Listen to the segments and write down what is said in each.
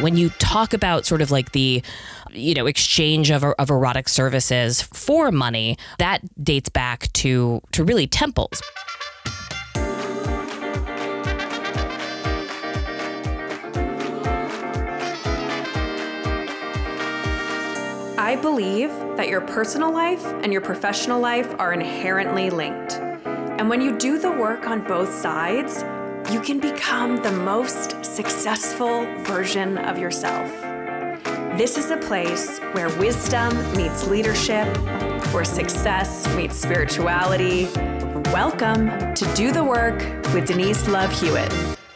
When you talk about sort of like the you know exchange of, of erotic services for money, that dates back to to really temples. I believe that your personal life and your professional life are inherently linked. And when you do the work on both sides, you can become the most successful version of yourself. This is a place where wisdom meets leadership, where success meets spirituality. Welcome to Do the Work with Denise Love Hewitt.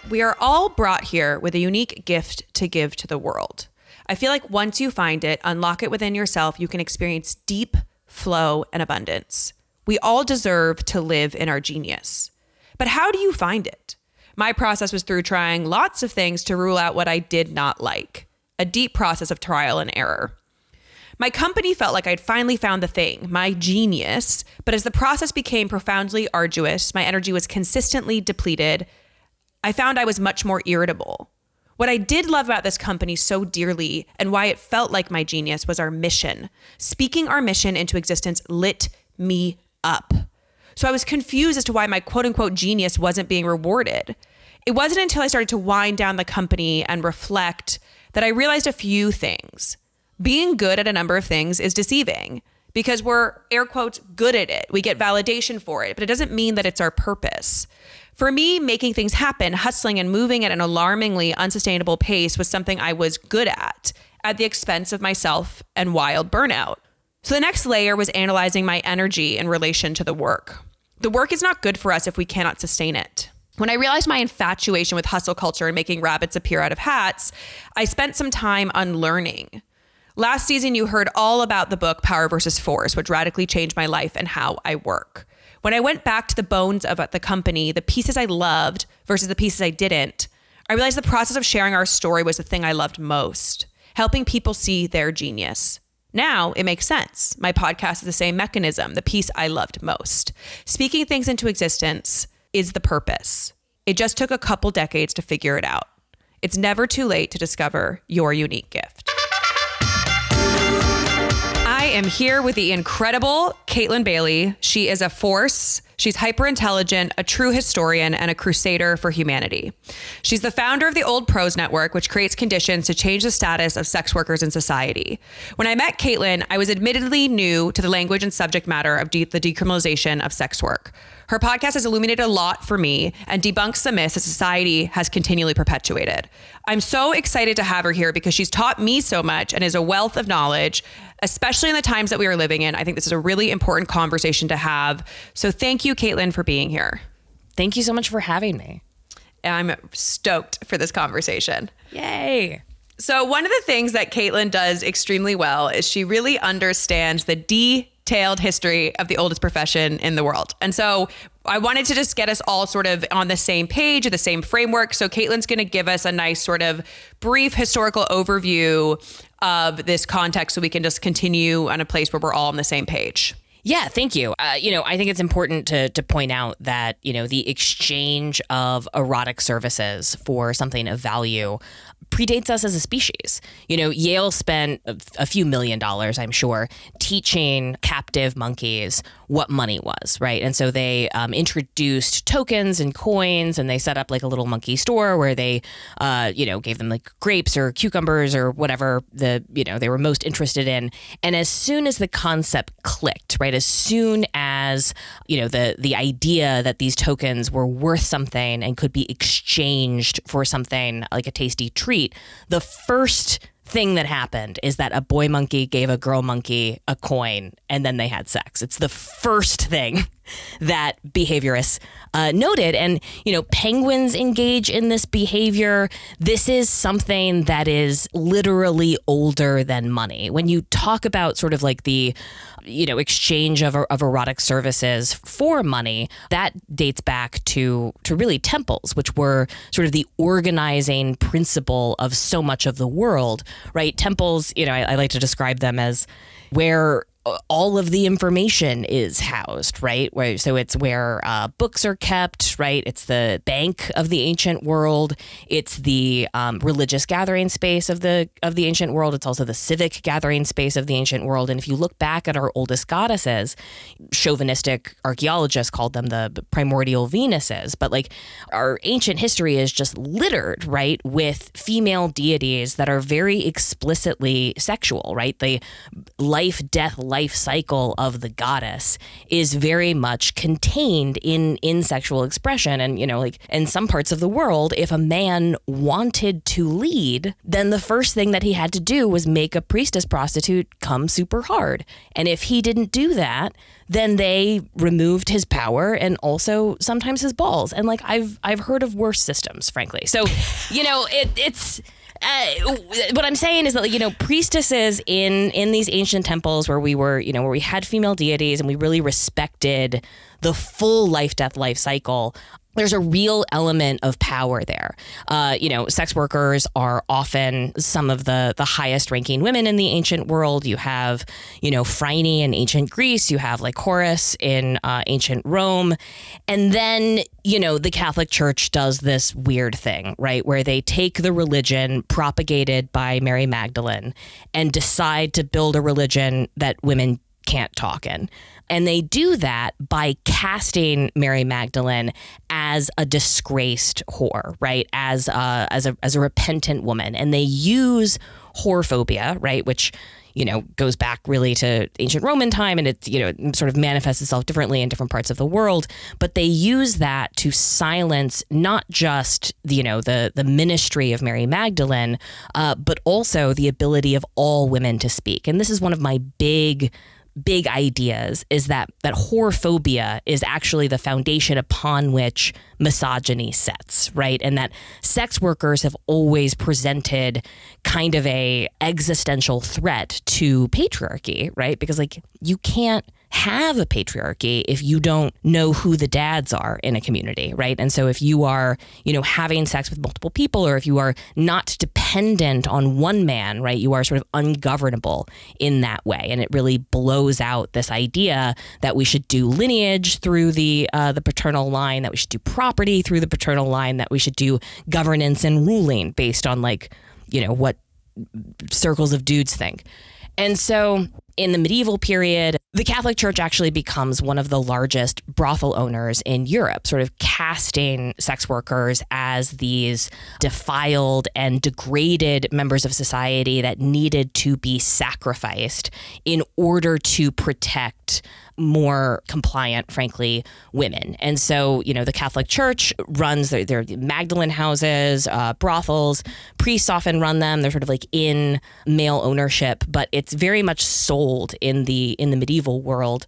We are all brought here with a unique gift to give to the world. I feel like once you find it, unlock it within yourself, you can experience deep flow and abundance. We all deserve to live in our genius. But how do you find it? My process was through trying lots of things to rule out what I did not like, a deep process of trial and error. My company felt like I'd finally found the thing, my genius, but as the process became profoundly arduous, my energy was consistently depleted. I found I was much more irritable. What I did love about this company so dearly and why it felt like my genius was our mission. Speaking our mission into existence lit me up. So I was confused as to why my quote unquote genius wasn't being rewarded. It wasn't until I started to wind down the company and reflect that I realized a few things. Being good at a number of things is deceiving because we're air quotes good at it. We get validation for it, but it doesn't mean that it's our purpose. For me, making things happen, hustling and moving at an alarmingly unsustainable pace was something I was good at, at the expense of myself and wild burnout. So the next layer was analyzing my energy in relation to the work. The work is not good for us if we cannot sustain it. When I realized my infatuation with hustle culture and making rabbits appear out of hats, I spent some time unlearning. Last season, you heard all about the book Power versus Force, which radically changed my life and how I work. When I went back to the bones of the company, the pieces I loved versus the pieces I didn't, I realized the process of sharing our story was the thing I loved most, helping people see their genius. Now it makes sense. My podcast is the same mechanism, the piece I loved most. Speaking things into existence is the purpose. It just took a couple decades to figure it out. It's never too late to discover your unique gift. I am here with the incredible Caitlin Bailey. She is a force. She's hyper intelligent, a true historian, and a crusader for humanity. She's the founder of the Old Pros Network, which creates conditions to change the status of sex workers in society. When I met Caitlin, I was admittedly new to the language and subject matter of de- the decriminalization of sex work. Her podcast has illuminated a lot for me and debunks the myths that society has continually perpetuated. I'm so excited to have her here because she's taught me so much and is a wealth of knowledge, especially in the times that we are living in. I think this is a really important conversation to have. So thank you, Caitlin, for being here. Thank you so much for having me. I'm stoked for this conversation. Yay. So, one of the things that Caitlin does extremely well is she really understands the detailed history of the oldest profession in the world. And so, I wanted to just get us all sort of on the same page, the same framework. So, Caitlin's going to give us a nice sort of brief historical overview of this context so we can just continue on a place where we're all on the same page. Yeah, thank you. Uh, you know, I think it's important to to point out that you know the exchange of erotic services for something of value predates us as a species. You know, Yale spent a, few million dollars, I'm sure, teaching captive monkeys what money was, right? And so they um, introduced tokens and coins, and they set up like a little monkey store where they, uh, you know, gave them like grapes or cucumbers or whatever the you know they were most interested in. And as soon as the concept clicked, right, as soon as you know the the idea that these tokens were worth something and could be exchanged for something like a tasty treat, the first thing that happened is that a boy monkey gave a girl monkey a coin and then they had sex. It's the first thing that behaviorists uh, noted. And, you know, penguins engage in this behavior. This is something that is literally older than money. When you talk about sort of like the, you know, exchange of, of erotic services for money, that dates back to, to really temples, which were sort of the organizing principle of so much of the world, right? Temples, you know, I, I like to describe them as where all of the information is housed, right? Where, so it's where uh, books are kept, right? It's the bank of the ancient world. It's the um, religious gathering space of the of the ancient world. It's also the civic gathering space of the ancient world. And if you look back at our oldest goddesses, chauvinistic archaeologists called them the primordial Venuses, but like our ancient history is just littered, right, with female deities that are very explicitly sexual, right? The life, death, life cycle of the goddess is very much contained in in sexual expression. And you know like in some parts of the world if a man wanted to lead then the first thing that he had to do was make a priestess prostitute come super hard. And if he didn't do that then they removed his power and also sometimes his balls. And like I've I've heard of worse systems frankly. So you know it it's uh, what I'm saying is that you know priestesses in in these ancient temples where we were you know where we had female deities and we really respected the full life death life cycle there's a real element of power there. Uh, you know, sex workers are often some of the the highest ranking women in the ancient world. You have, you know, Phryne in ancient Greece. You have like Lycoris in uh, ancient Rome, and then you know the Catholic Church does this weird thing, right, where they take the religion propagated by Mary Magdalene and decide to build a religion that women can't talk in. And they do that by casting Mary Magdalene as a disgraced whore, right? As a, as a, as a repentant woman. And they use whorephobia, right? Which you know goes back really to ancient roman time and it you know sort of manifests itself differently in different parts of the world but they use that to silence not just you know the the ministry of mary magdalene uh, but also the ability of all women to speak and this is one of my big big ideas is that that whorephobia is actually the foundation upon which misogyny sets, right? And that sex workers have always presented kind of a existential threat to patriarchy, right? Because like you can't have a patriarchy if you don't know who the dads are in a community, right? And so if you are, you know, having sex with multiple people or if you are not dependent on one man, right, you are sort of ungovernable in that way. And it really blows out this idea that we should do lineage through the uh, the paternal line, that we should do property through the paternal line, that we should do governance and ruling based on like, you know, what circles of dudes think. And so in the medieval period, the Catholic Church actually becomes one of the largest brothel owners in Europe, sort of casting sex workers as these defiled and degraded members of society that needed to be sacrificed in order to protect more compliant, frankly, women. And so, you know, the Catholic Church runs their, their Magdalene houses, uh, brothels. Priests often run them. They're sort of like in male ownership, but it's very much sold in the in the medieval world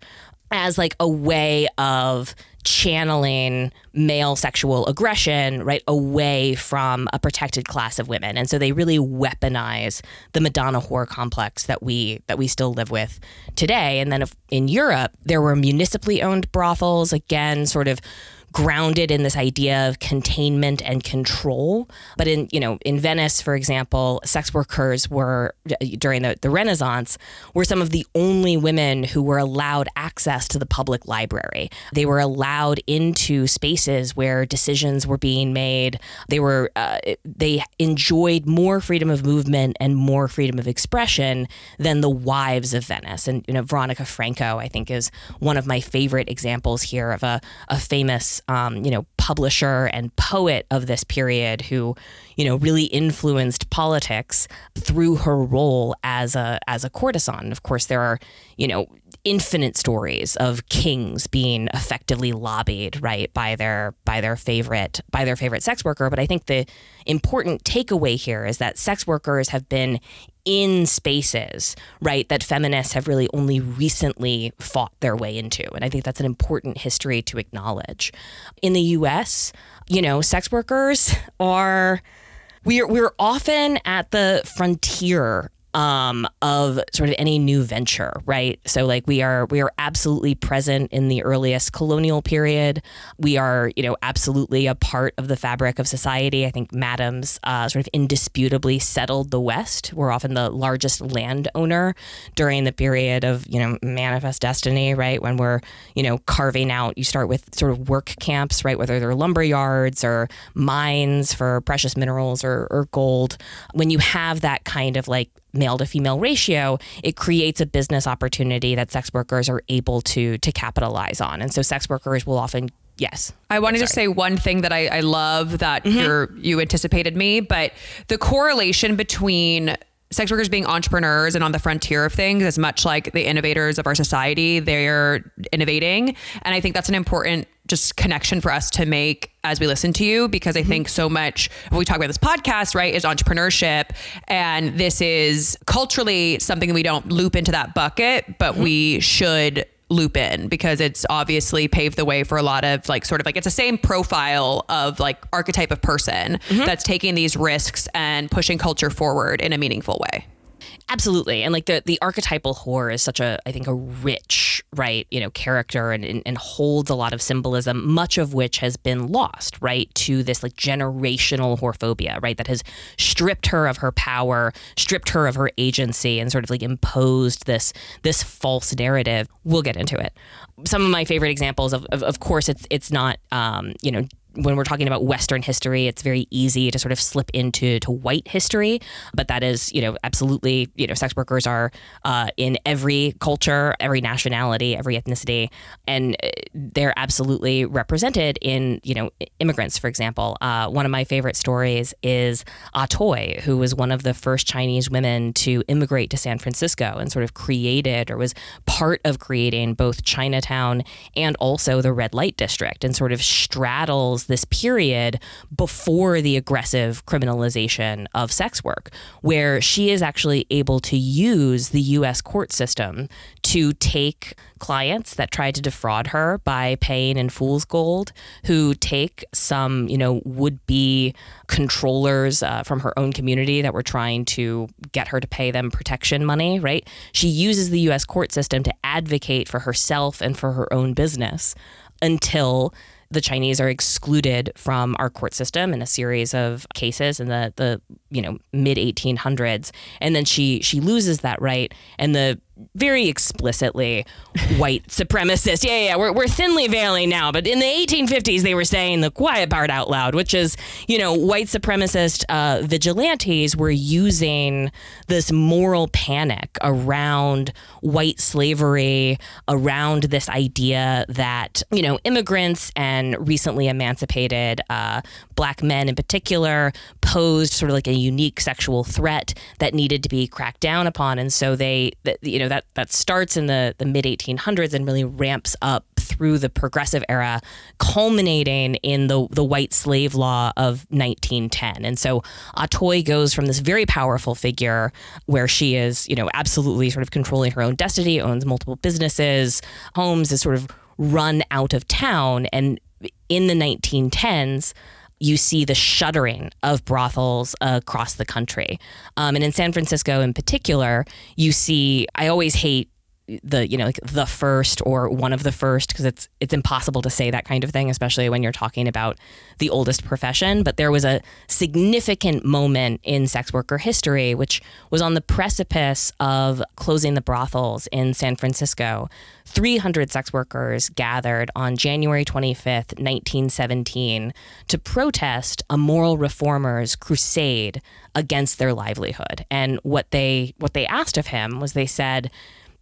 as like a way of channeling male sexual aggression right away from a protected class of women. And so they really weaponize the madonna whore complex that we that we still live with today. And then if, in Europe there were municipally owned brothels again sort of grounded in this idea of containment and control. But in you know in Venice, for example, sex workers were during the, the Renaissance were some of the only women who were allowed access to the public library. They were allowed into spaces where decisions were being made. They were uh, they enjoyed more freedom of movement and more freedom of expression than the wives of Venice. And you know Veronica Franco, I think, is one of my favorite examples here of a, a famous um, you know, publisher and poet of this period who, you know, really influenced politics through her role as a as a courtesan. Of course, there are, you know, infinite stories of kings being effectively lobbied right by their by their favorite by their favorite sex worker but i think the important takeaway here is that sex workers have been in spaces, right, that feminists have really only recently fought their way into. And I think that's an important history to acknowledge. In the US, you know, sex workers are we're we're often at the frontier um, of sort of any new venture, right? So like we are we are absolutely present in the earliest colonial period. We are you know absolutely a part of the fabric of society. I think Madams uh, sort of indisputably settled the West. We're often the largest landowner during the period of you know manifest destiny, right? When we're you know carving out. You start with sort of work camps, right? Whether they're lumber yards or mines for precious minerals or, or gold. When you have that kind of like male to female ratio, it creates a business opportunity that sex workers are able to to capitalize on. And so sex workers will often yes. I wanted to say one thing that I, I love that mm-hmm. you anticipated me, but the correlation between sex workers being entrepreneurs and on the frontier of things as much like the innovators of our society. They're innovating. And I think that's an important just connection for us to make as we listen to you because I mm-hmm. think so much we talk about this podcast, right, is entrepreneurship. And this is culturally something we don't loop into that bucket, but mm-hmm. we should loop in because it's obviously paved the way for a lot of like sort of like it's the same profile of like archetype of person mm-hmm. that's taking these risks and pushing culture forward in a meaningful way. Absolutely. And like the the archetypal whore is such a I think a rich, right, you know, character and, and, and holds a lot of symbolism, much of which has been lost, right, to this like generational whorephobia, right, that has stripped her of her power, stripped her of her agency and sort of like imposed this this false narrative. We'll get into it. Some of my favorite examples of of, of course it's it's not um, you know, when we're talking about Western history, it's very easy to sort of slip into to white history, but that is, you know, absolutely, you know, sex workers are uh, in every culture, every nationality, every ethnicity, and uh, they're absolutely represented in, you know, immigrants, for example. Uh, one of my favorite stories is Atoy, who was one of the first Chinese women to immigrate to San Francisco and sort of created or was part of creating both Chinatown and also the red light district and sort of straddles this period before the aggressive criminalization of sex work, where she is actually able to use the US court system to take clients that tried to defraud her by paying in fool's gold, who take some, you know, would be controllers uh, from her own community that were trying to get her to pay them protection money, right? She uses the US court system to advocate for herself and for her own business until the Chinese are excluded from our court system in a series of cases in the the you know mid 1800s, and then she she loses that right, and the very explicitly white supremacist. Yeah, yeah, we're, we're thinly veiling now, but in the 1850s, they were saying the quiet part out loud, which is, you know, white supremacist uh, vigilantes were using this moral panic around white slavery, around this idea that, you know, immigrants and recently emancipated uh, black men in particular posed sort of like a unique sexual threat that needed to be cracked down upon. And so they, you know, that that starts in the the mid 1800s and really ramps up through the progressive era, culminating in the the white slave law of 1910. And so Atoy goes from this very powerful figure where she is, you know, absolutely sort of controlling her own destiny, owns multiple businesses, homes, is sort of run out of town, and in the 1910s you see the shuttering of brothels across the country. Um, and in San Francisco in particular, you see, I always hate the you know like the first or one of the first because it's it's impossible to say that kind of thing especially when you're talking about the oldest profession. But there was a significant moment in sex worker history which was on the precipice of closing the brothels in San Francisco. 300 sex workers gathered on January 25th 1917 to protest a moral reformers crusade against their livelihood. And what they what they asked of him was they said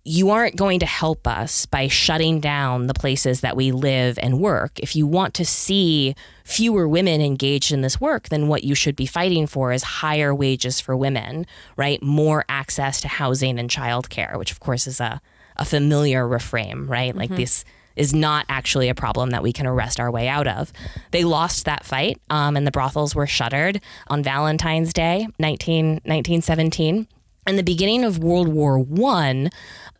you aren't going to help us by shutting down the places that we live and work. If you want to see fewer women engaged in this work, then what you should be fighting for is higher wages for women, right? More access to housing and childcare, which of course is a, a familiar refrain, right? Mm-hmm. Like this is not actually a problem that we can arrest our way out of. They lost that fight, um, and the brothels were shuttered on Valentine's Day, 19, 1917. In the beginning of World War One,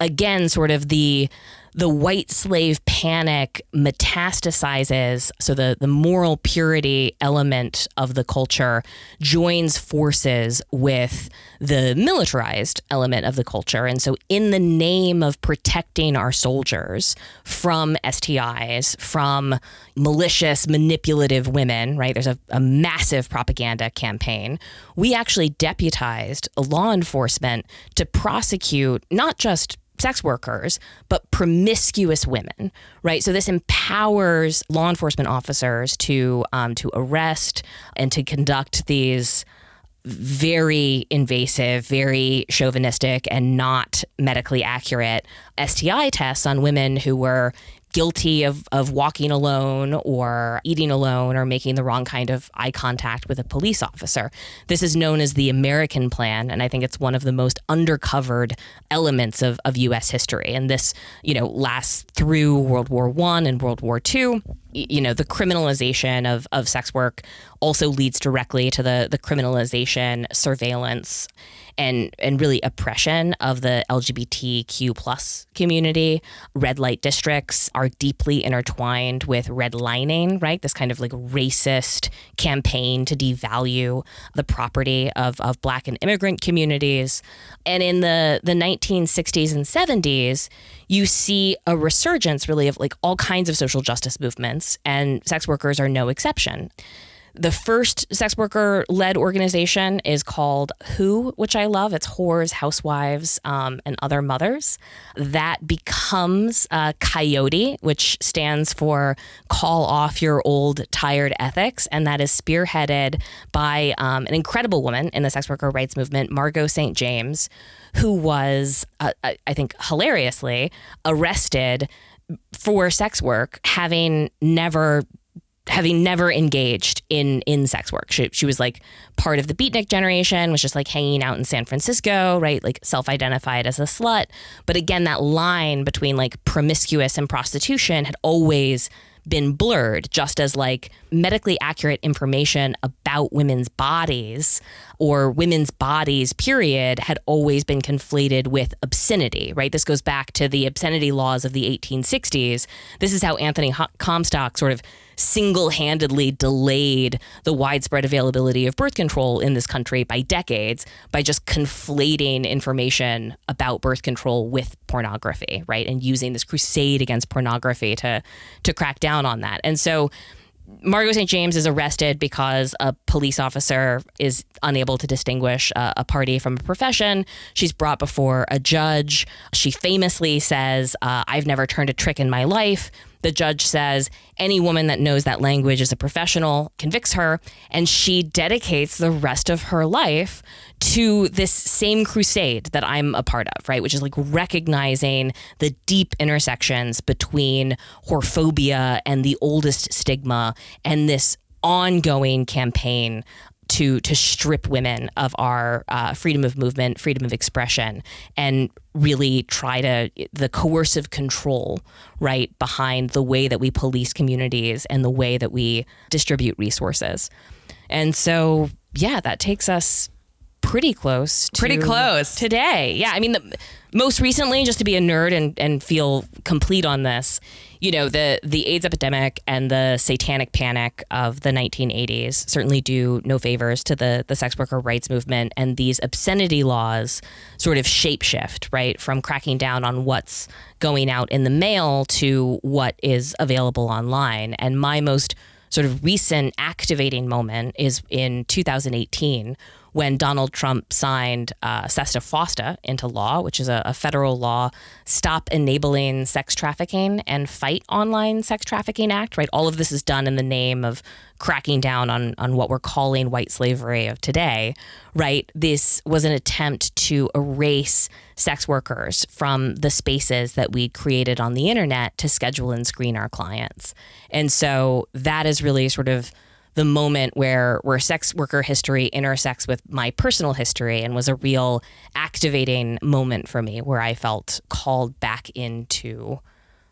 again, sort of the the white slave panic metastasizes. So the, the moral purity element of the culture joins forces with the militarized element of the culture. And so, in the name of protecting our soldiers from STIs, from malicious, manipulative women, right? There's a, a massive propaganda campaign. We actually deputized law enforcement to prosecute not just sex workers, but promiscuous women, right? So this empowers law enforcement officers to um, to arrest and to conduct these very invasive, very chauvinistic, and not medically accurate STI tests on women who were guilty of, of walking alone or eating alone or making the wrong kind of eye contact with a police officer. This is known as the American Plan, and I think it's one of the most undercovered elements of, of U.S. history. And this, you know, lasts through World War One and World War Two you know the criminalization of, of sex work also leads directly to the the criminalization surveillance and and really oppression of the LGBTQ plus community. Red light districts are deeply intertwined with redlining, right? This kind of like racist campaign to devalue the property of, of black and immigrant communities. And in the, the 1960s and 70s, you see a resurgence really of like all kinds of social justice movements, and sex workers are no exception. The first sex worker led organization is called Who, which I love. It's Whores, Housewives, um, and Other Mothers. That becomes uh, Coyote, which stands for Call Off Your Old Tired Ethics. And that is spearheaded by um, an incredible woman in the sex worker rights movement, Margo St. James, who was, uh, I think, hilariously arrested for sex work, having never having never engaged in in sex work. She, she was like part of the beatnik generation, was just like hanging out in San Francisco, right? Like self-identified as a slut. But again, that line between like promiscuous and prostitution had always been blurred, just as like medically accurate information about women's bodies or women's bodies, period, had always been conflated with obscenity, right? This goes back to the obscenity laws of the 1860s. This is how Anthony Comstock sort of single handedly delayed the widespread availability of birth control in this country by decades by just conflating information about birth control with pornography, right? And using this crusade against pornography to to crack down on that. And so Margo St. James is arrested because a police officer is unable to distinguish a, party from a profession. She's brought before a judge. She famously says, uh, I've never turned a trick in my life. The judge says any woman that knows that language is a professional convicts her, and she dedicates the rest of her life to this same crusade that I'm a part of, right? Which is like recognizing the deep intersections between whorephobia and the oldest stigma and this ongoing campaign to to strip women of our uh, freedom of movement, freedom of expression, and really try to the coercive control right behind the way that we police communities and the way that we distribute resources. And so, yeah, that takes us pretty close. pretty close today. Yeah, I mean, the, most recently, just to be a nerd and and feel complete on this you know the the AIDS epidemic and the satanic panic of the 1980s certainly do no favors to the the sex worker rights movement and these obscenity laws sort of shapeshift right from cracking down on what's going out in the mail to what is available online. And my most sort of recent activating moment is in 2018 when Donald Trump signed uh, SESTA FOSTA into law, which is a, a, federal law, Stop Enabling Sex Trafficking and Fight Online Sex Trafficking Act, right? All of this is done in the name of cracking down on, on what we're calling white slavery of today, right? This was an attempt to erase sex workers from the spaces that we created on the internet to schedule and screen our clients. And so that is really sort of the moment where where sex worker history intersects with my personal history and was a real activating moment for me where I felt called back into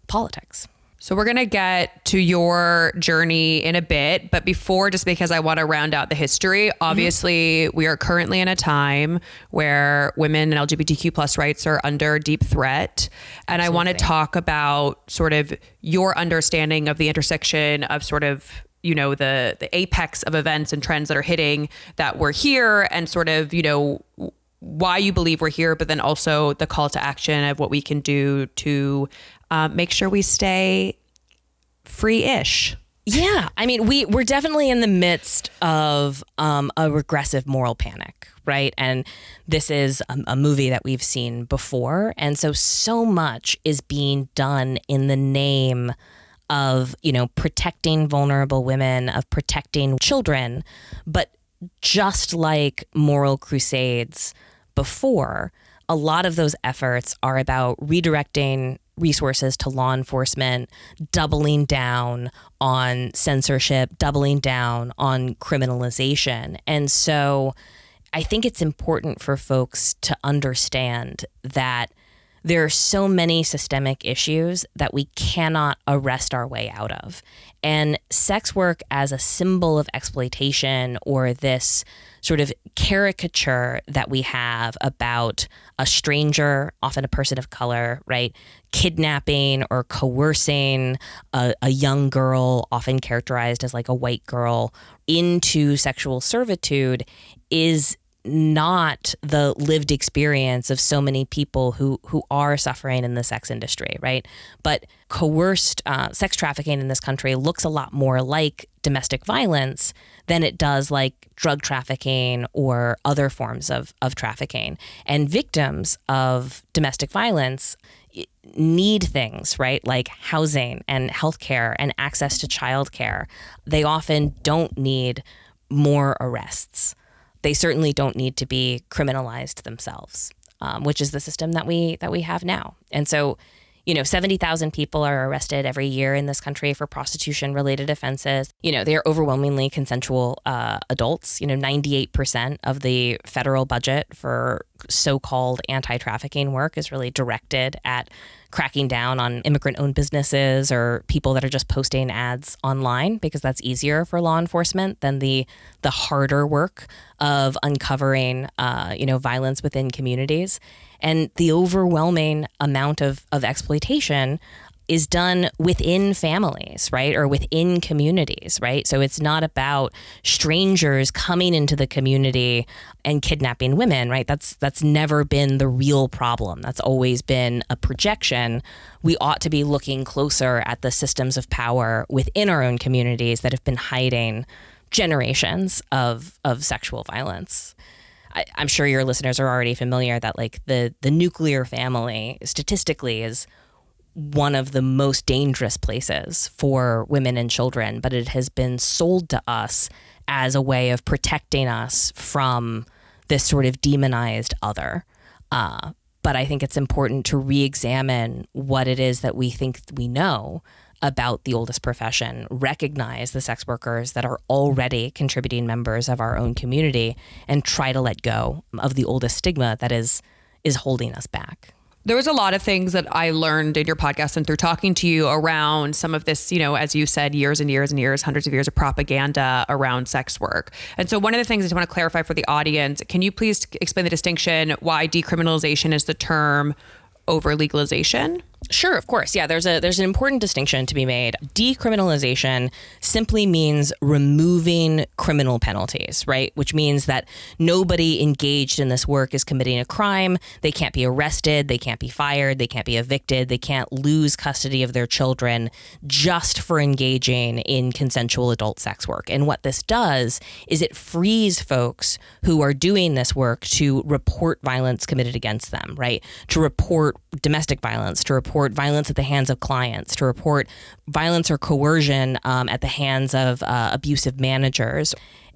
politics. So we're going to get to your journey in a bit, but before just because I want to round out the history, obviously mm-hmm. we are currently in a time where women and LGBTQ plus rights are under deep threat. And Absolutely. I want to talk about sort of your understanding of the intersection of sort of you know the the apex of events and trends that are hitting that we're here and sort of you know why you believe we're here, but then also the call to action of what we can do to uh, make sure we stay free ish. Yeah, I mean, we we're definitely in the midst of um, a regressive moral panic, right? And this is a, a, movie that we've seen before, and so so much is being done in the name of you know protecting vulnerable women, of protecting children, but just like moral crusades before, a lot of those efforts are about redirecting resources to law enforcement, doubling down on censorship, doubling down on criminalization. And so I think it's important for folks to understand that there are so many systemic issues that we cannot arrest our way out of. And sex work as a symbol of exploitation or this sort of caricature that we have about a stranger, often a person of color, right? Kidnapping or coercing a, a, young girl, often characterized as like a white girl, into sexual servitude is not the lived experience of so many people who who are suffering in the sex industry, right? But coerced uh, sex trafficking in this country looks a lot more like domestic violence than it does like drug trafficking or other forms of of trafficking. And victims of domestic violence need things, right? Like housing and healthcare and access to childcare. They often don't need more arrests they certainly don't need to be criminalized themselves, um, which is the system that we that we have now. And so, you know, 70,000 people are arrested every year in this country for prostitution related offenses. You know, they are overwhelmingly consensual uh, adults. You know, 98% of the federal budget for so called anti trafficking work is really directed at cracking down on immigrant owned businesses or people that are just posting ads online because that's easier for law enforcement than the the harder work of uncovering uh, you know violence within communities. And the overwhelming amount of, of exploitation is done within families, right? Or within communities, right? So it's not about strangers coming into the community and kidnapping women, right? That's that's never been the real problem. That's always been a projection. We ought to be looking closer at the systems of power within our own communities that have been hiding generations of of sexual violence. I, am sure your listeners are already familiar that like the the nuclear family statistically is one of the most dangerous places for women and children, but it has been sold to us as a way of protecting us from this sort of demonized other. Uh, but I think it's important to re examine what it is that we think we know about the oldest profession, recognize the sex workers that are already contributing members of our own community, and try to let go of the oldest stigma that is is holding us back there was a lot of things that I learned in your podcast and through talking to you around some of this, you know, as you said, years and years and years, hundreds of years of propaganda around sex work. And so one of the things I just want to clarify for the audience, can you please explain the distinction why decriminalization is the term over legalization? Sure, of course. Yeah, there's a there's an important distinction to be made. Decriminalization simply means removing criminal penalties, right? Which means that nobody engaged in this work is committing a crime. They can't be arrested, they can't be fired, they can't be evicted, they can't lose custody of their children just for engaging in consensual adult sex work. And what this does is it frees folks who are doing this work to report violence committed against them, right? To report domestic violence, to report report violence at the hands of clients, to report violence or coercion um, at the hands of uh, abusive managers.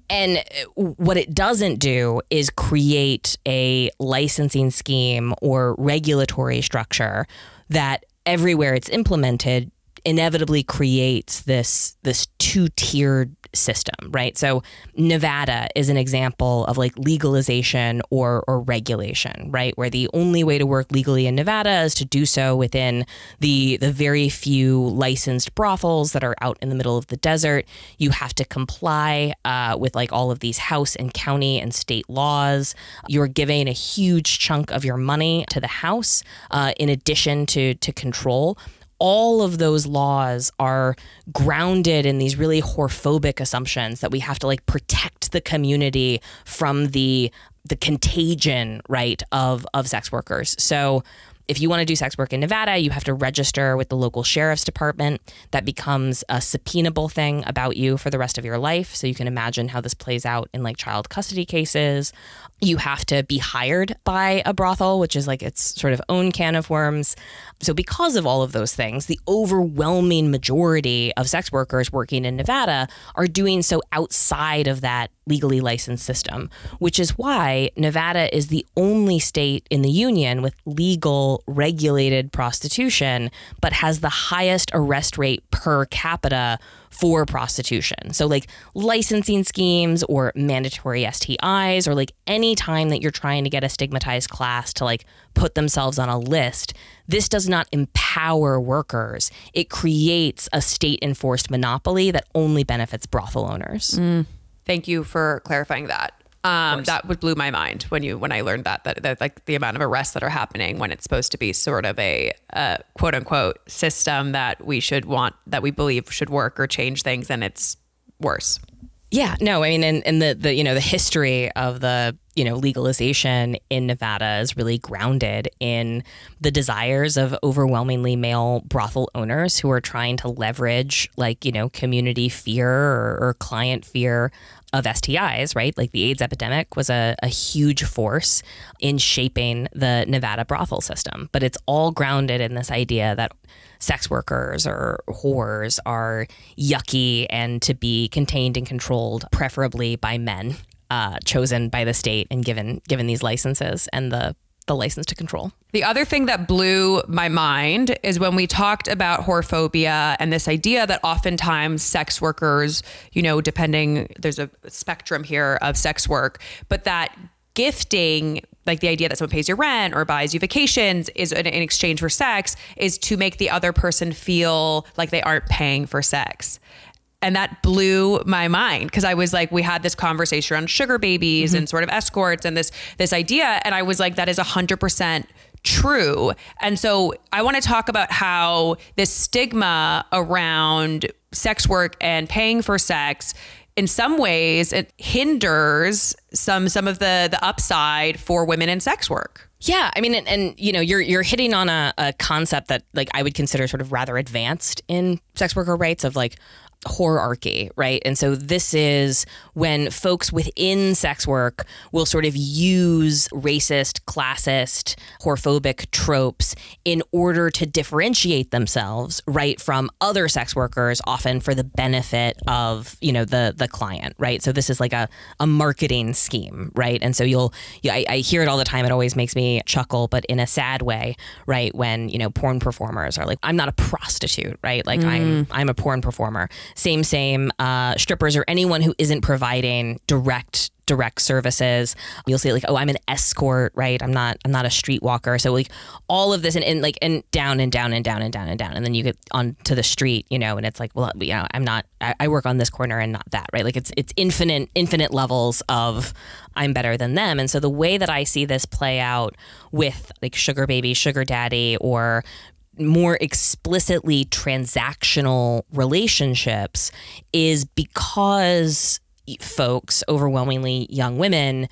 And what it doesn't do is create a licensing scheme or regulatory structure that everywhere it's implemented inevitably creates this this two-tiered system, right? So Nevada is an example of like legalization or or regulation, right? Where the only way to work legally in Nevada is to do so within the the very few licensed brothels that are out in the middle of the desert. You have to comply uh, with like all of these house and county and state laws. You're giving a huge chunk of your money to the house uh, in addition to to control all of those laws are grounded in these really whorephobic assumptions that we have to like protect the community from the the contagion right of of sex workers so if you want to do sex work in Nevada, you have to register with the local sheriff's department. That becomes a subpoenable thing about you for the rest of your life. So you can imagine how this plays out in like child custody cases. You have to be hired by a brothel, which is like its sort of own can of worms. So, because of all of those things, the overwhelming majority of sex workers working in Nevada are doing so outside of that legally licensed system, which is why Nevada is the only state in the union with legal regulated prostitution, but has the highest arrest rate per capita for prostitution. So, like licensing schemes or mandatory STIs, or like any time that you're trying to get a stigmatized class to like put themselves on a list, this does not empower workers. It creates a state enforced monopoly that only benefits brothel owners. Mm. Thank you for clarifying that. Um, that would blew my mind when you when I learned that, that that like the amount of arrests that are happening when it's supposed to be sort of a uh, quote unquote system that we should want that we believe should work or change things and it's worse. Yeah, no, I mean, and, and the, the, you know, the history of the, you know, legalization in Nevada is really grounded in the desires of overwhelmingly male brothel owners who are trying to leverage like, you know, community fear or, or client fear of STIs, right? Like the AIDS epidemic was a, a huge force in shaping the Nevada brothel system. But it's all grounded in this idea that sex workers or whores are yucky and to be contained and controlled, preferably by men. Uh, chosen by the state and given given these licenses and the the license to control. The other thing that blew my mind is when we talked about whorephobia and this idea that oftentimes sex workers, you know, depending, there's a spectrum here of sex work, but that gifting like the idea that someone pays your rent or buys you vacations is in, in, exchange for sex is to make the other person feel like they aren't paying for sex and that blew my mind because I was like, we had this conversation around sugar babies mm-hmm. and sort of escorts and this this idea, and I was like, that is a hundred percent true. And so I want to talk about how this stigma around sex work and paying for sex in some ways it hinders some some of the the upside for women in sex work. Yeah, I mean, and, and, you know, you're you're hitting on a, a concept that like I would consider sort of rather advanced in sex worker rights of like, whorearchy, right? And so this is when folks within sex work will sort of use racist, classist, whorephobic tropes in order to differentiate themselves, right, from other sex workers, often for the benefit of you know the the client, right? So this is like a a marketing scheme, right? And so you'll, you, I, I hear it all the time. It always makes me chuckle, but in a sad way, right? When you know porn performers are like, I'm not a prostitute, right? Like mm. I'm I'm a porn performer same same uh, strippers or anyone who isn't providing direct direct services. You'll see like oh i'm an escort right? I'm not i'm not a streetwalker. So like all of this and, and like and down and down and down and down and down. And then you get onto the street you know and it's like well you know i'm not I, I work on this corner and not that right? Like it's it's infinite infinite levels of i'm better than them. And so the way that i see this play out with like sugar baby sugar daddy or more explicitly transactional relationships is because folks, overwhelmingly young women,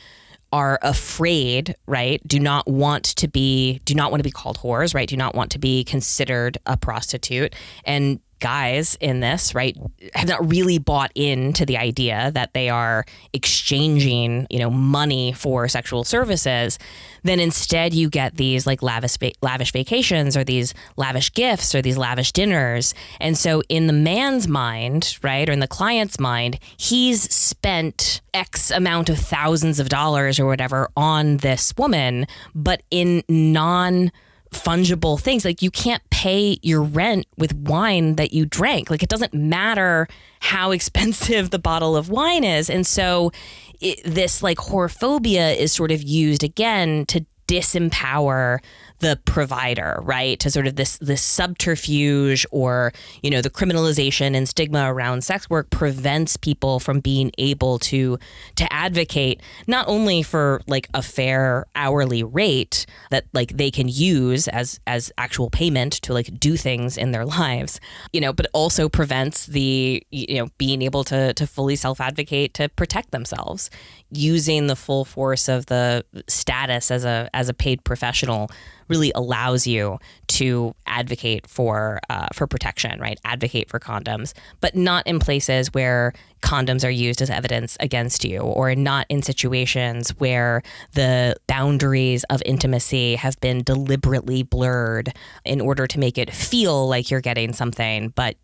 are afraid, right? Do not want to be, do not want to be called whores, right? Do not want to be considered a prostitute. And guys in this, right, have not really bought into the idea that they are exchanging, you know, money for sexual services, then instead you get these like lavish lavish vacations or these lavish gifts or these lavish dinners. And so in the man's mind, right, or in the client's mind, he's spent X amount of thousands of dollars or whatever on this woman, but in non fungible things. Like you can't pay your rent with wine that you drank. Like it doesn't matter how expensive the bottle of wine is. And so it, this like whorephobia is sort of used again to disempower the provider, right? To sort of this this subterfuge or, you know, the criminalization and stigma around sex work prevents people from being able to to advocate not only for like a fair hourly rate that like they can use as as actual payment to like do things in their lives, you know, but also prevents the you know being able to to fully self-advocate to protect themselves using the full force of the status as a as a paid professional really allows you to advocate for uh, for protection, right? Advocate for condoms, but not in places where condoms are used as evidence against you, or not in situations where the boundaries of intimacy have been deliberately blurred in order to make it feel like you're getting something, but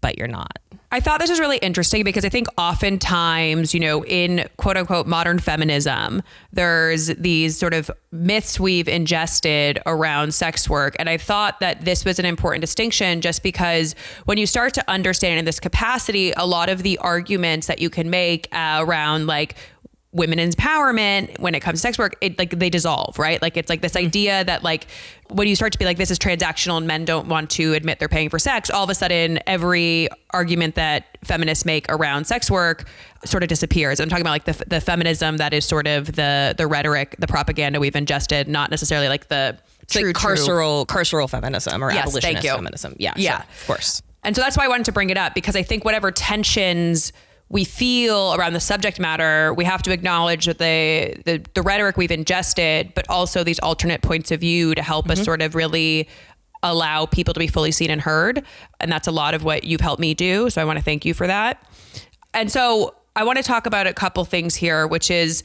but you're not. I thought this was really interesting because I think oftentimes, you know, in quote unquote modern feminism, there's these sort of myths we've ingested around sex work. And I thought that this was an important distinction just because when you start to understand in this capacity, a lot of the arguments that you can make uh, around like, women empowerment when it comes to sex work it like they dissolve right? Like it's like this idea that like when you start to be like this is transactional and men don't want to admit they're paying for sex all of a sudden every argument that feminists make around sex work sort of disappears. I'm talking about like the, the feminism that is sort of the the rhetoric the propaganda we've ingested not necessarily like the true, like carceral true. carceral feminism or yes, abolitionist feminism. Yeah yeah. sure, of course. And so that's why i wanted to bring it up because i think whatever tensions we feel around the subject matter, we have to acknowledge that the, the, the rhetoric we've ingested, but also these alternate points of view to help mm-hmm. us sort of really allow people to be fully seen and heard. And that's a lot of what you've helped me do. So I want to thank you for that. And so I want to talk about a couple things here, which is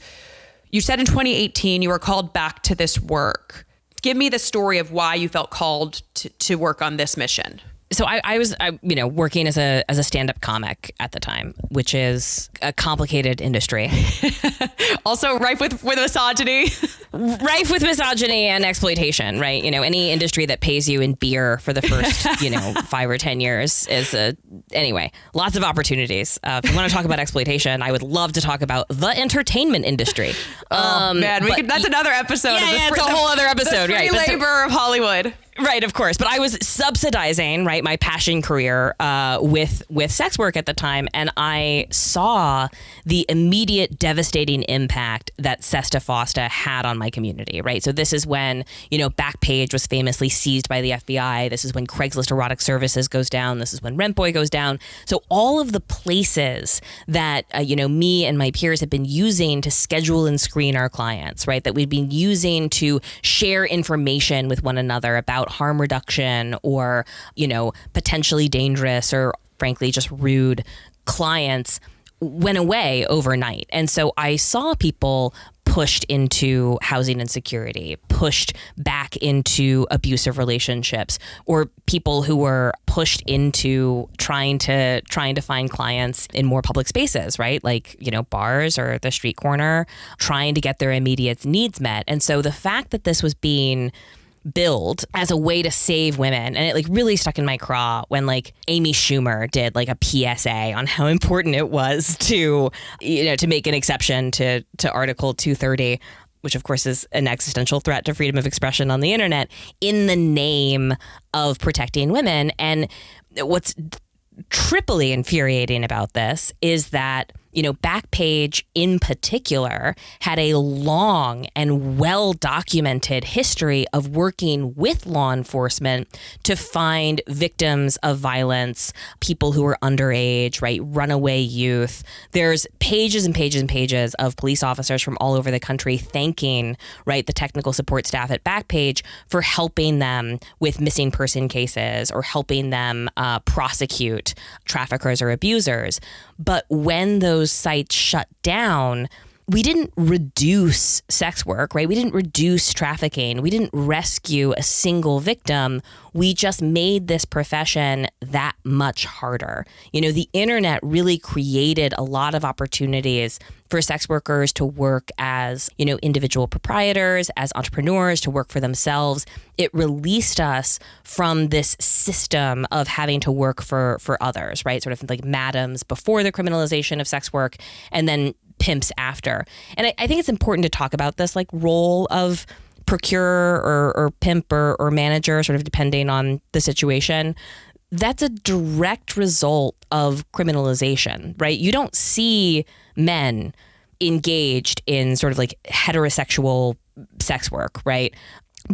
you said in 2018 you were called back to this work. Give me the story of why you felt called to, to work on this mission so I, I was, I, you know, working as a as a stand up comic at the time, which is a complicated industry. also rife with with misogyny, rife with misogyny and exploitation. Right? You know, any industry that pays you in beer for the first, you know, five or ten years is a anyway. Lots of opportunities. Uh, if you want to talk about exploitation, I would love to talk about the entertainment industry. Oh um, man, could, that's another episode. Yeah, yeah, it's a whole other episode. The free right? labor of Hollywood. Right, of course. But I was subsidizing, right, my passion career uh, with with sex work at the time, and I saw the immediate devastating impact that Sesta Fosta had on my community. Right, so this is when you know Backpage was famously seized by the FBI. This is when Craigslist Erotic Services goes down. This is when Rentboy goes down. So all of the places that uh, you know me and my peers have been using to schedule and screen our clients, right, that we've been using to share information with one another about about harm reduction or, you know, potentially dangerous or frankly just rude clients went away overnight. And so I saw people pushed into housing insecurity, pushed back into abusive relationships, or people who were pushed into trying to trying to find clients in more public spaces, right? Like, you know, bars or the street corner, trying to get their immediate needs met. And so the fact that this was being billed as a way to save women. And it like really stuck in my craw when like Amy Schumer did like a PSA on how important it was to, you know, to make an exception to, to Article 230 which of course is an existential threat to freedom of expression on the internet, in the name of protecting women. And what's triply infuriating about this is that you know, Backpage in particular had a long and well documented history of working with law enforcement to find victims of violence, people who were underage, right, runaway youth. There's pages and pages and pages of police officers from all over the country thanking, right, the technical support staff at Backpage for helping them with missing person cases or helping them uh, prosecute traffickers or abusers. But when those sites shut down, we didn't reduce sex work, right? We didn't reduce trafficking. We didn't rescue a single victim. We just made this profession that much harder. You know, the internet really created a lot of opportunities for sex workers to work as, you know, individual proprietors, as entrepreneurs, to work for themselves. It released us from this system of having to work for for others, right? Sort of like madams before the criminalization of sex work and then pimps after. And I, I think it's important to talk about this like role of procurer or, or pimp or, or manager, sort of depending on the situation that's a direct result of criminalization, right? You don't see men engaged in sort of like heterosexual sex work, right?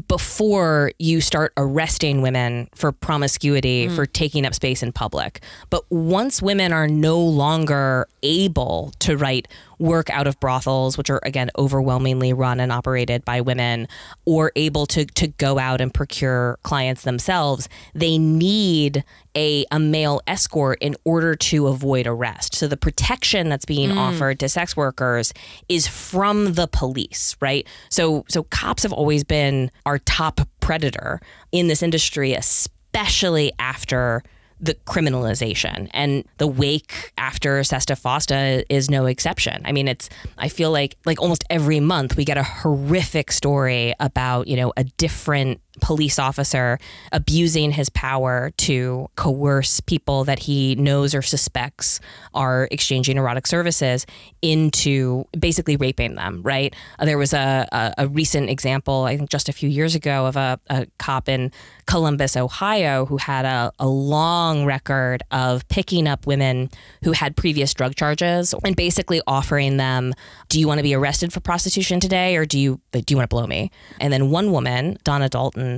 before you start arresting women for promiscuity, mm. for taking up space in public. But once women are no longer able to write work out of brothels, which are again overwhelmingly run and operated by women, or able to to go out and procure clients themselves, they need a, a male escort in order to avoid arrest. So the protection that's being mm. offered to sex workers is from the police, right? So so cops have always been our top predator in this industry, especially after the criminalization and the wake after Sesta Fosta is no exception. I mean, it's I feel like like almost every month we get a horrific story about, you know, a different police officer abusing his power to coerce people that he knows or suspects are exchanging erotic services into basically raping them, right? Uh, there was a, a, a, recent example, I think just a few years ago, of a, a cop in Columbus, Ohio, who had a, a long record of picking up women who had previous drug charges and basically offering them, Do you want to be arrested for prostitution today or do you, do you want to blow me? And then one woman, Donna Dalton,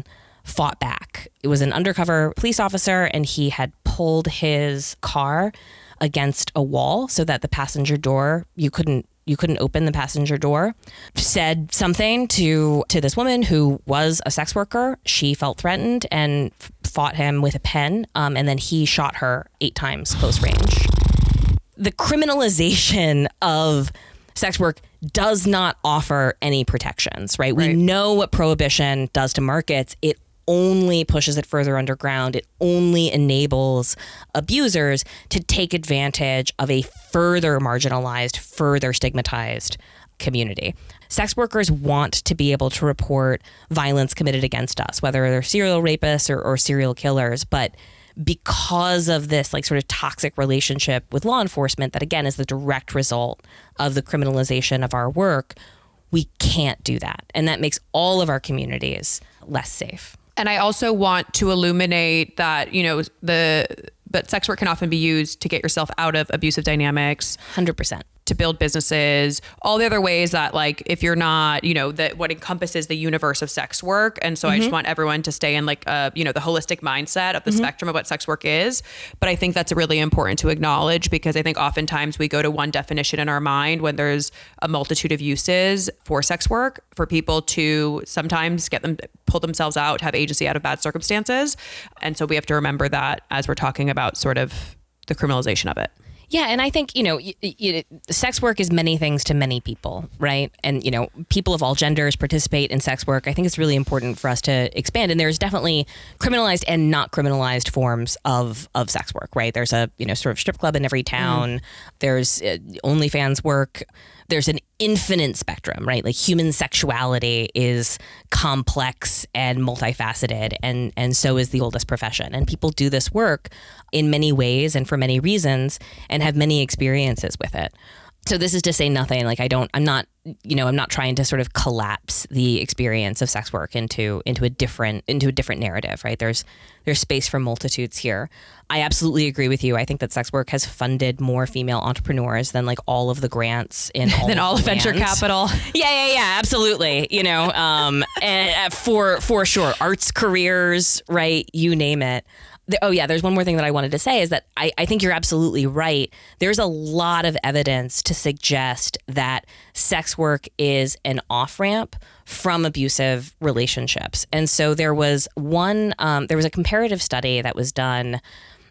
fought back. It was an undercover police officer, and he had pulled his car against a wall so that the passenger door you couldn't you couldn't open the passenger door. Said something to to this woman who was a sex worker. She felt threatened and fought him with a pen um, and then he shot her eight times close range. The criminalization of sex work does not offer any protections, right? right? We know what prohibition does to markets. It only pushes it further underground. It only enables abusers to take advantage of a further marginalized, further stigmatized community. Sex workers want to be able to report violence committed against us, whether they're serial rapists or, or serial killers, but because of this like sort of toxic relationship with law enforcement that again is the direct result of the criminalization of our work we can't do that. And that makes all of our communities less safe. And i also want to illuminate that you know the but sex work can often be used to get yourself out of abusive dynamics. 100% to build businesses, all the other ways that like if you're not, you know, that what encompasses the universe of sex work. And so mm-hmm. I just mm-hmm. want everyone to stay in like uh, you know, the holistic mindset of the mm-hmm. spectrum of what sex work is. But I think that's really important to acknowledge because I think oftentimes we go to one definition in our mind when there's a multitude of uses for sex work for people to sometimes get them pull themselves out, have agency out of bad circumstances. And so we have to remember that as we're talking about sort of the criminalization of it. Yeah, and I think you know, y- y- sex work is many things to many people, right? And you know, people of all genders participate in sex work. I think it's really important for us to expand. And there's definitely criminalized and not criminalized forms of of sex work, right? There's a you know sort of strip club in every town. Mm. There's uh, OnlyFans work there's an infinite spectrum, right? Like human sexuality is complex and multifaceted, and and so is the oldest profession. And people do this work in many ways and for many reasons, and have many experiences with it so this is to say nothing. Like i don't i'm not you know i'm not trying to sort of collapse the experience of sex work into into a different into a different narrative right? There's there's space for multitudes here. I absolutely agree with you. I think that sex work has funded more female entrepreneurs than like all of the grants in all than all of venture capital. Yeah yeah yeah absolutely. You know um and uh, for for sure. Arts careers right? You name it oh yeah, there's one more thing that I wanted to say is that I, I think you're absolutely right. There's a lot of evidence to suggest that sex work is an off ramp from abusive relationships. And so there was one, um, there was a comparative study that was done,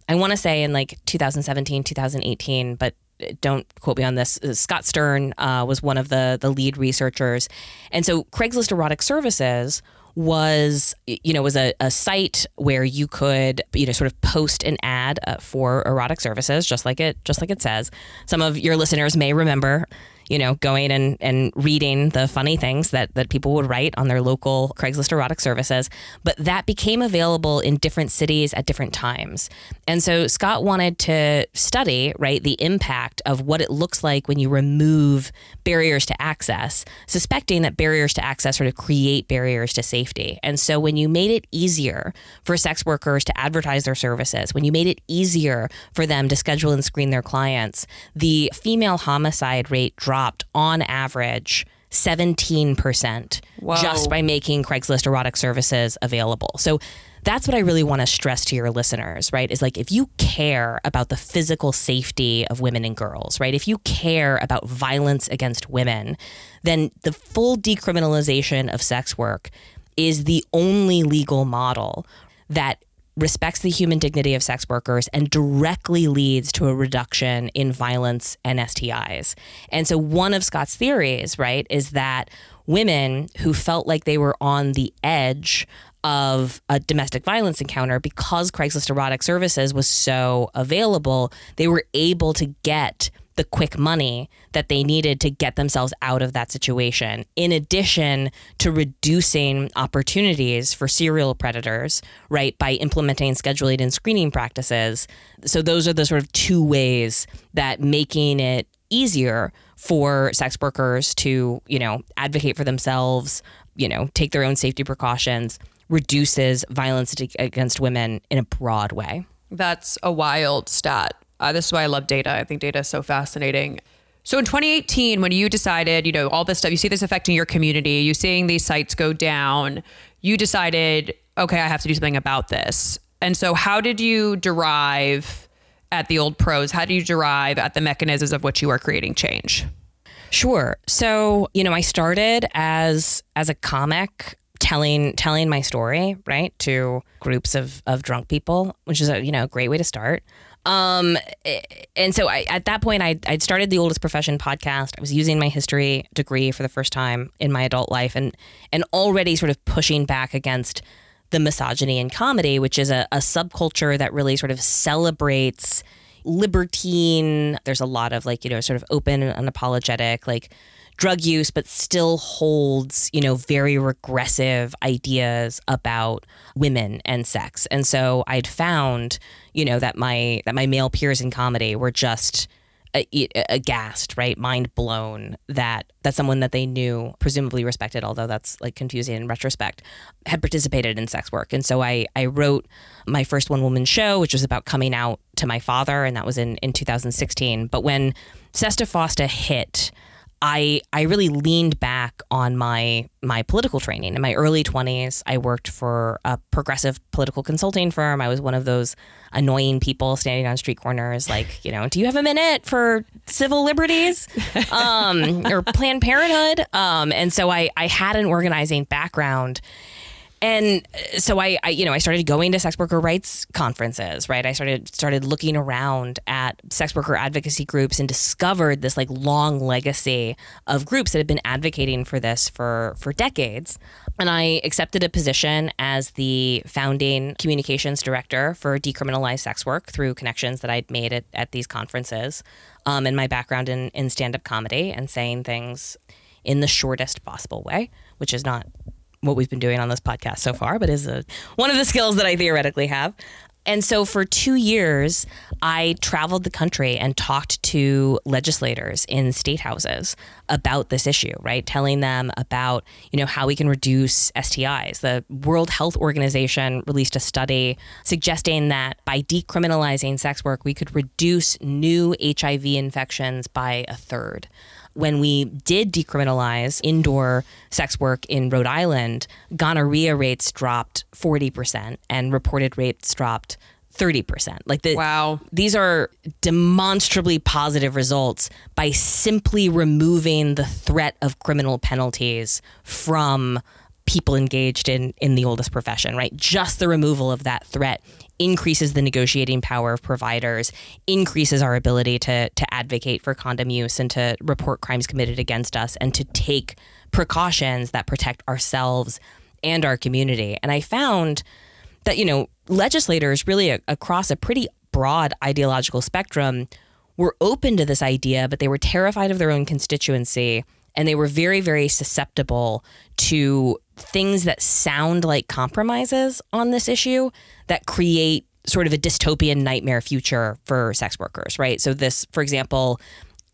I want to say in like 2017, 2018, but don't quote me on this. Uh, Scott Stern uh, was one of the the lead researchers, and so Craigslist Erotic Services was you know was a, a site where you could you know sort of post an ad uh, for erotic services just like it just like it says. Some of your listeners may remember you know, going and, and reading the funny things that, that people would write on their local Craigslist erotic services. But that became available in different cities at different times. And so Scott wanted to study, right, the impact of what it looks like when you remove barriers to access, suspecting that barriers to access sort of create barriers to safety. And so when you made it easier for sex workers to advertise their services, when you made it easier for them to schedule and screen their clients, the female homicide rate dropped dropped on average 17% Whoa. just by making Craigslist erotic services available. So that's what I really want to stress to your listeners, right? Is like if you care about the physical safety of women and girls, right? If you care about violence against women, then the full decriminalization of sex work is the only legal model that respects the human dignity of sex workers and directly leads to a reduction in violence and STIs. And so one of Scott's theories, right, is that women who felt like they were on the edge of a domestic violence encounter because Craigslist erotic services was so available, they were able to get the quick money that they needed to get themselves out of that situation, in addition to reducing opportunities for serial predators, right, by implementing scheduling and screening practices. So, those are the sort of two ways that making it easier for sex workers to, you know, advocate for themselves, you know, take their own safety precautions, reduces violence against women in a broad way. That's a wild stat. Uh, this is why I love data. I think data is so fascinating. So in 2018, when you decided, you know, all this stuff, you see this affecting your community, you seeing these sites go down, you decided, okay, I have to do something about this. And so how did you derive at the old pros? How do you derive at the mechanisms of which you are creating change? Sure. So, you know, I started as as a comic telling telling my story, right, to groups of of drunk people, which is a, you know, great way to start. Um, and so I, at that point, I, I'd started the oldest profession podcast. I was using my history degree for the first time in my adult life, and and already sort of pushing back against the misogyny in comedy, which is a, a subculture that really sort of celebrates libertine. There's a lot of like you know sort of open and unapologetic like drug use, but still holds, you know, very regressive ideas about women and sex. And so I'd found, you know, that my that my male peers in comedy were just uh, uh, aghast, right, mind blown that that someone that they knew, presumably respected, although that's like confusing in retrospect, had participated in sex work. And so I I wrote my first one woman show, which was about coming out to my father, and that was in in 2016. But when Sesta Fosta hit, I I really leaned back on my my political training. In my early 20s, I worked for a progressive political consulting firm. I was one of those annoying people standing on street corners like, you know, do you have a minute for civil liberties? Um, or Planned Parenthood? Um, and so I I had an organizing background and so I, I, you know i started going to sex worker rights conferences right? I started started looking around at sex worker advocacy groups and discovered this like long legacy of groups that have been advocating for this for for decades. And i accepted a position as the founding communications director for decriminalized sex work through connections that i'd made at, at these conferences um, and my background in, in stand-up comedy and saying things in the shortest possible way which is not what we've been doing on this podcast so far, but is a, one of the skills that I theoretically have. And so for two years, I traveled the country and talked to legislators in state houses about this issue, right? Telling them about, you know, how we can reduce STIs. The World Health Organization released a study suggesting that by decriminalizing sex work, we could reduce new HIV infections by a third when we did decriminalize indoor sex work in Rhode Island, gonorrhea rates dropped 40% and reported rapes dropped 30%. Like the Wow. These are demonstrably positive results by simply removing the threat of criminal penalties from people engaged in in the oldest profession, right? Just the removal of that threat increases the negotiating power of providers, increases our ability to to advocate for condom use and to report crimes committed against us and to take precautions that protect ourselves and our community. And I found that you know legislators really a, across a pretty broad ideological spectrum were open to this idea, but they were terrified of their own constituency and they were very very susceptible to things that sound like compromises on this issue that create sort of a dystopian nightmare future for sex workers, right? So this, for example,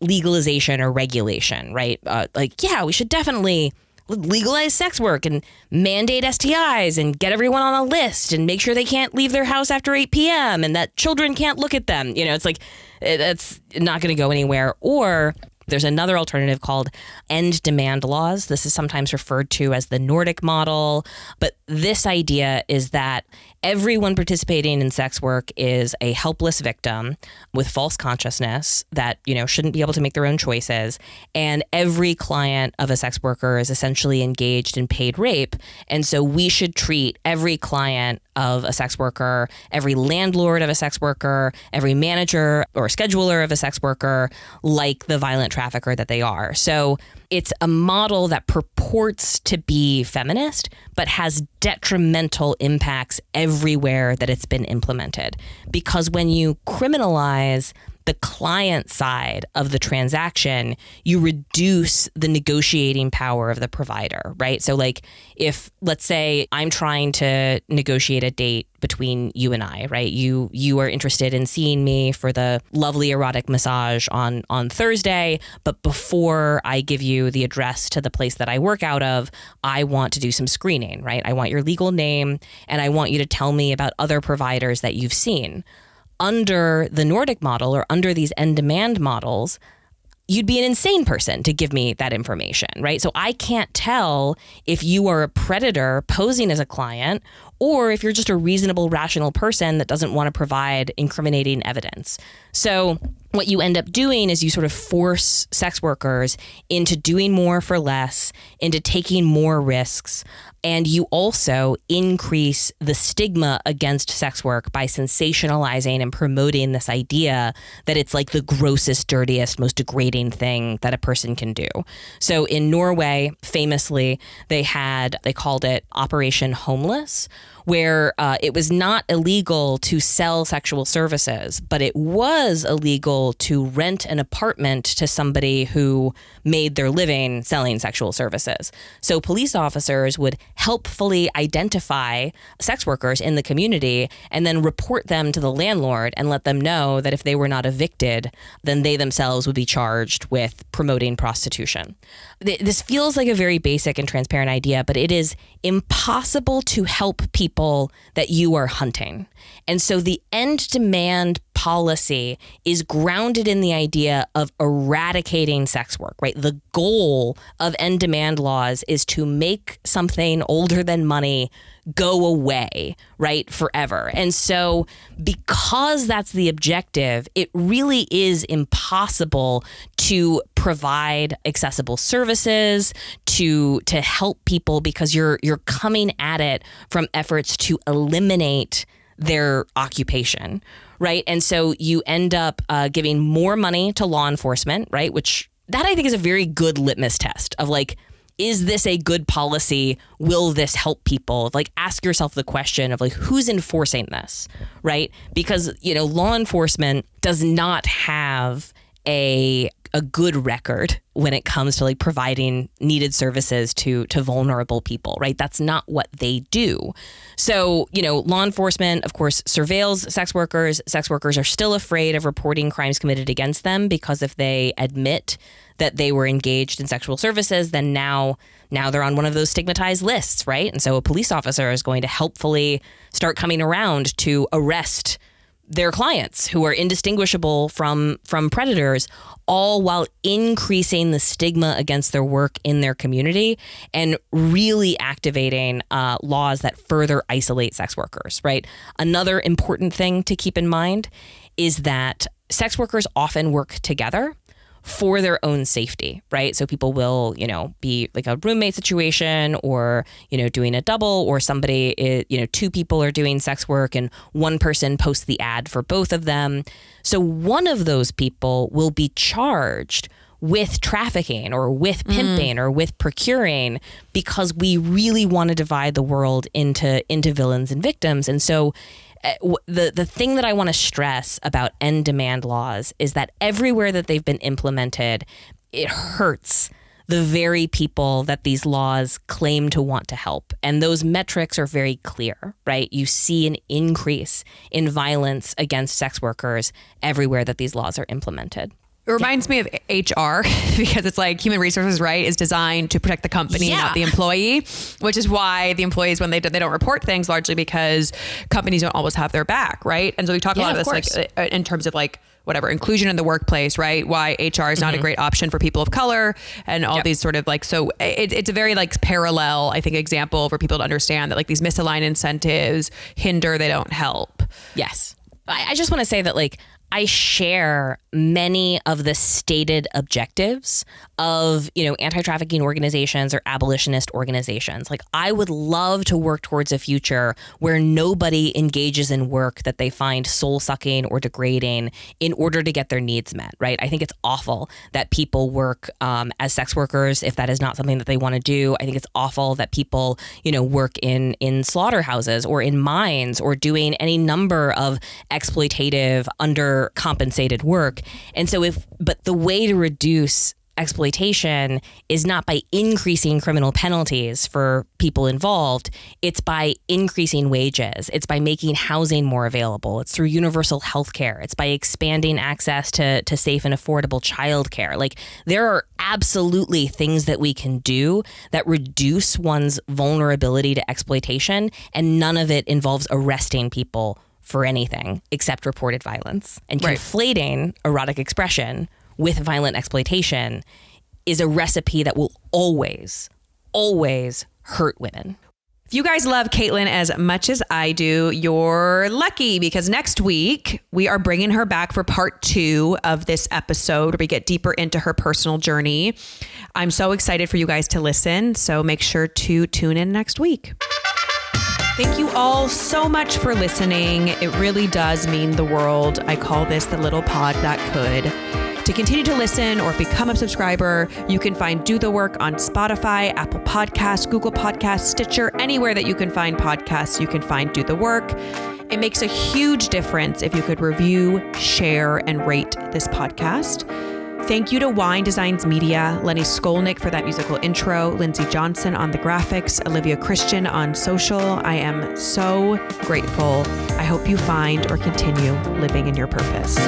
legalization or regulation, right? Uh, like, yeah, we should definitely legalize sex work and mandate STIs and get everyone on a list and make sure they can't leave their house after 8 p.m. and that children can't look at them. You know, it's like, that's not going to go anywhere. Or there's another alternative called end demand laws. This is sometimes referred to as the Nordic model. But this idea is that everyone participating in sex work is a helpless victim with false consciousness that you know shouldn't be able to make their own choices. And every client of a sex worker is essentially engaged in paid rape. And so we should treat every client of a sex worker every landlord of a sex worker every manager or scheduler of a sex worker like the violent trafficker that they are. So it's a model that purports to be feminist, but has detrimental impacts everywhere that it's been implemented. Because when you criminalize the client side of the transaction, you reduce the negotiating power of the provider, right? So, like, if let's say I'm trying to negotiate a date between you and I, right? You you are interested in seeing me for the lovely erotic massage on on Thursday, but before I give you the address to the place that I work out of, I want to do some screening, right? I want your legal name and I want you to tell me about other providers that you've seen under the Nordic model or under these end demand models, you'd be an insane person to give me that information, right? So I can't tell if you are a predator posing as a client or if you're just a reasonable, rational person that doesn't want to provide incriminating evidence. So what you end up doing is you sort of force sex workers into doing more for less, into taking more risks, and you also increase the stigma against sex work by sensationalizing and promoting this idea that it's like the grossest, dirtiest, most degrading thing that a person can do. So in Norway, famously, they had, they called it Operation Homeless where uh, it was not illegal to sell sexual services, but it was illegal to rent an apartment to somebody who made their living selling sexual services. So police officers would helpfully identify sex workers in the community and then report them to the landlord and let them know that if they were not evicted, then they themselves would be charged with promoting prostitution. This feels like a very basic and transparent idea, but it is impossible to help people that you are hunting. And so the end demand policy is grounded in the idea of eradicating sex work, right? The goal of end demand laws is to make something older than money go away, right, forever. And so, because that's the objective, it really is impossible to provide accessible services to to help people because you're you're coming at it from efforts to eliminate their occupation, right? And so you end up uh, giving more money to law enforcement, right? Which that I think is a very good litmus test of like, is this a good policy? Will this help people? Like, ask yourself the question of like, who's enforcing this, right? Because you know, law enforcement does not have a a good record when it comes to like providing needed services to to vulnerable people right that's not what they do so you know law enforcement of course surveils sex workers sex workers are still afraid of reporting crimes committed against them because if they admit that they were engaged in sexual services then now now they're on one of those stigmatized lists right? And so a police officer is going to helpfully start coming around to arrest their clients who are indistinguishable from from predators all while increasing the stigma against their work in their community and really activating uh, laws that further isolate sex workers right? Another important thing to keep in mind is that sex workers often work together for their own safety, right? So people will, you know, be like a roommate situation or, you know, doing a double or somebody, is, you know, two people are doing sex work and one person posts the ad for both of them. So one of those people will be charged with trafficking or with pimping mm. or with procuring because we really want to divide the world into into villains and victims. And so Eh, the the thing that I want to stress about end demand laws is that everywhere that they've been implemented, it hurts the very people that these laws claim to want to help. And those metrics are very clear, right? You see an increase in violence against sex workers everywhere that these laws are implemented. It reminds me of HR because it's like human resources, right, is designed to protect the company, yeah. not the employee, which is why the employees, when they, they don't report things, largely because companies don't always have their back, right? And so we talk yeah, a lot of, of this like uh, in terms of like whatever inclusion in the workplace, right? Why HR is mm-hmm. not a mm-hmm. great option for people of color and all yep. these sort of like so it, it's a very like parallel, I think, example for people to understand that like these misaligned incentives hinder, they don't help. Yes. I just want to say that like I share many of the stated objectives of, you know, anti-trafficking organizations or abolitionist organizations. Like I would love to work towards a future where nobody engages in work that they find soul-sucking or degrading in order to get their needs met, right? I think it's awful that people work um, as sex workers if that is not something that they want to do. I think it's awful that people, you know, work in in slaughterhouses or in mines or doing any number of exploitative undercompensated work. And so if but the way to reduce exploitation is not by increasing criminal penalties for people involved, it's by increasing wages. It's by making housing more available. It's through universal health care. It's by expanding access to, to safe and affordable childcare. Like there are absolutely things that we can do that reduce one's vulnerability to exploitation, and none of it involves arresting people for anything except reported violence. And right. conflating erotic expression with violent exploitation is a recipe that will always, always hurt women. If you guys love Caitlin as much as I do, you're lucky because next week we are bringing her back for part two of this episode where we get deeper into her personal journey. I'm so excited for you guys to listen. So make sure to tune in next week. Thank you all so much for listening. It really does mean the world. I call this the little pod that could. To continue to listen or become a subscriber, you can find Do the Work on Spotify, Apple Podcasts, Google Podcasts, Stitcher, anywhere that you can find podcasts, you can find Do the Work. It makes a huge difference if you could review, share, and rate this podcast. Thank you to Wine Designs Media, Lenny Skolnick for that musical intro, Lindsay Johnson on the graphics, Olivia Christian on social. I am so grateful. I hope you find or continue living in your purpose.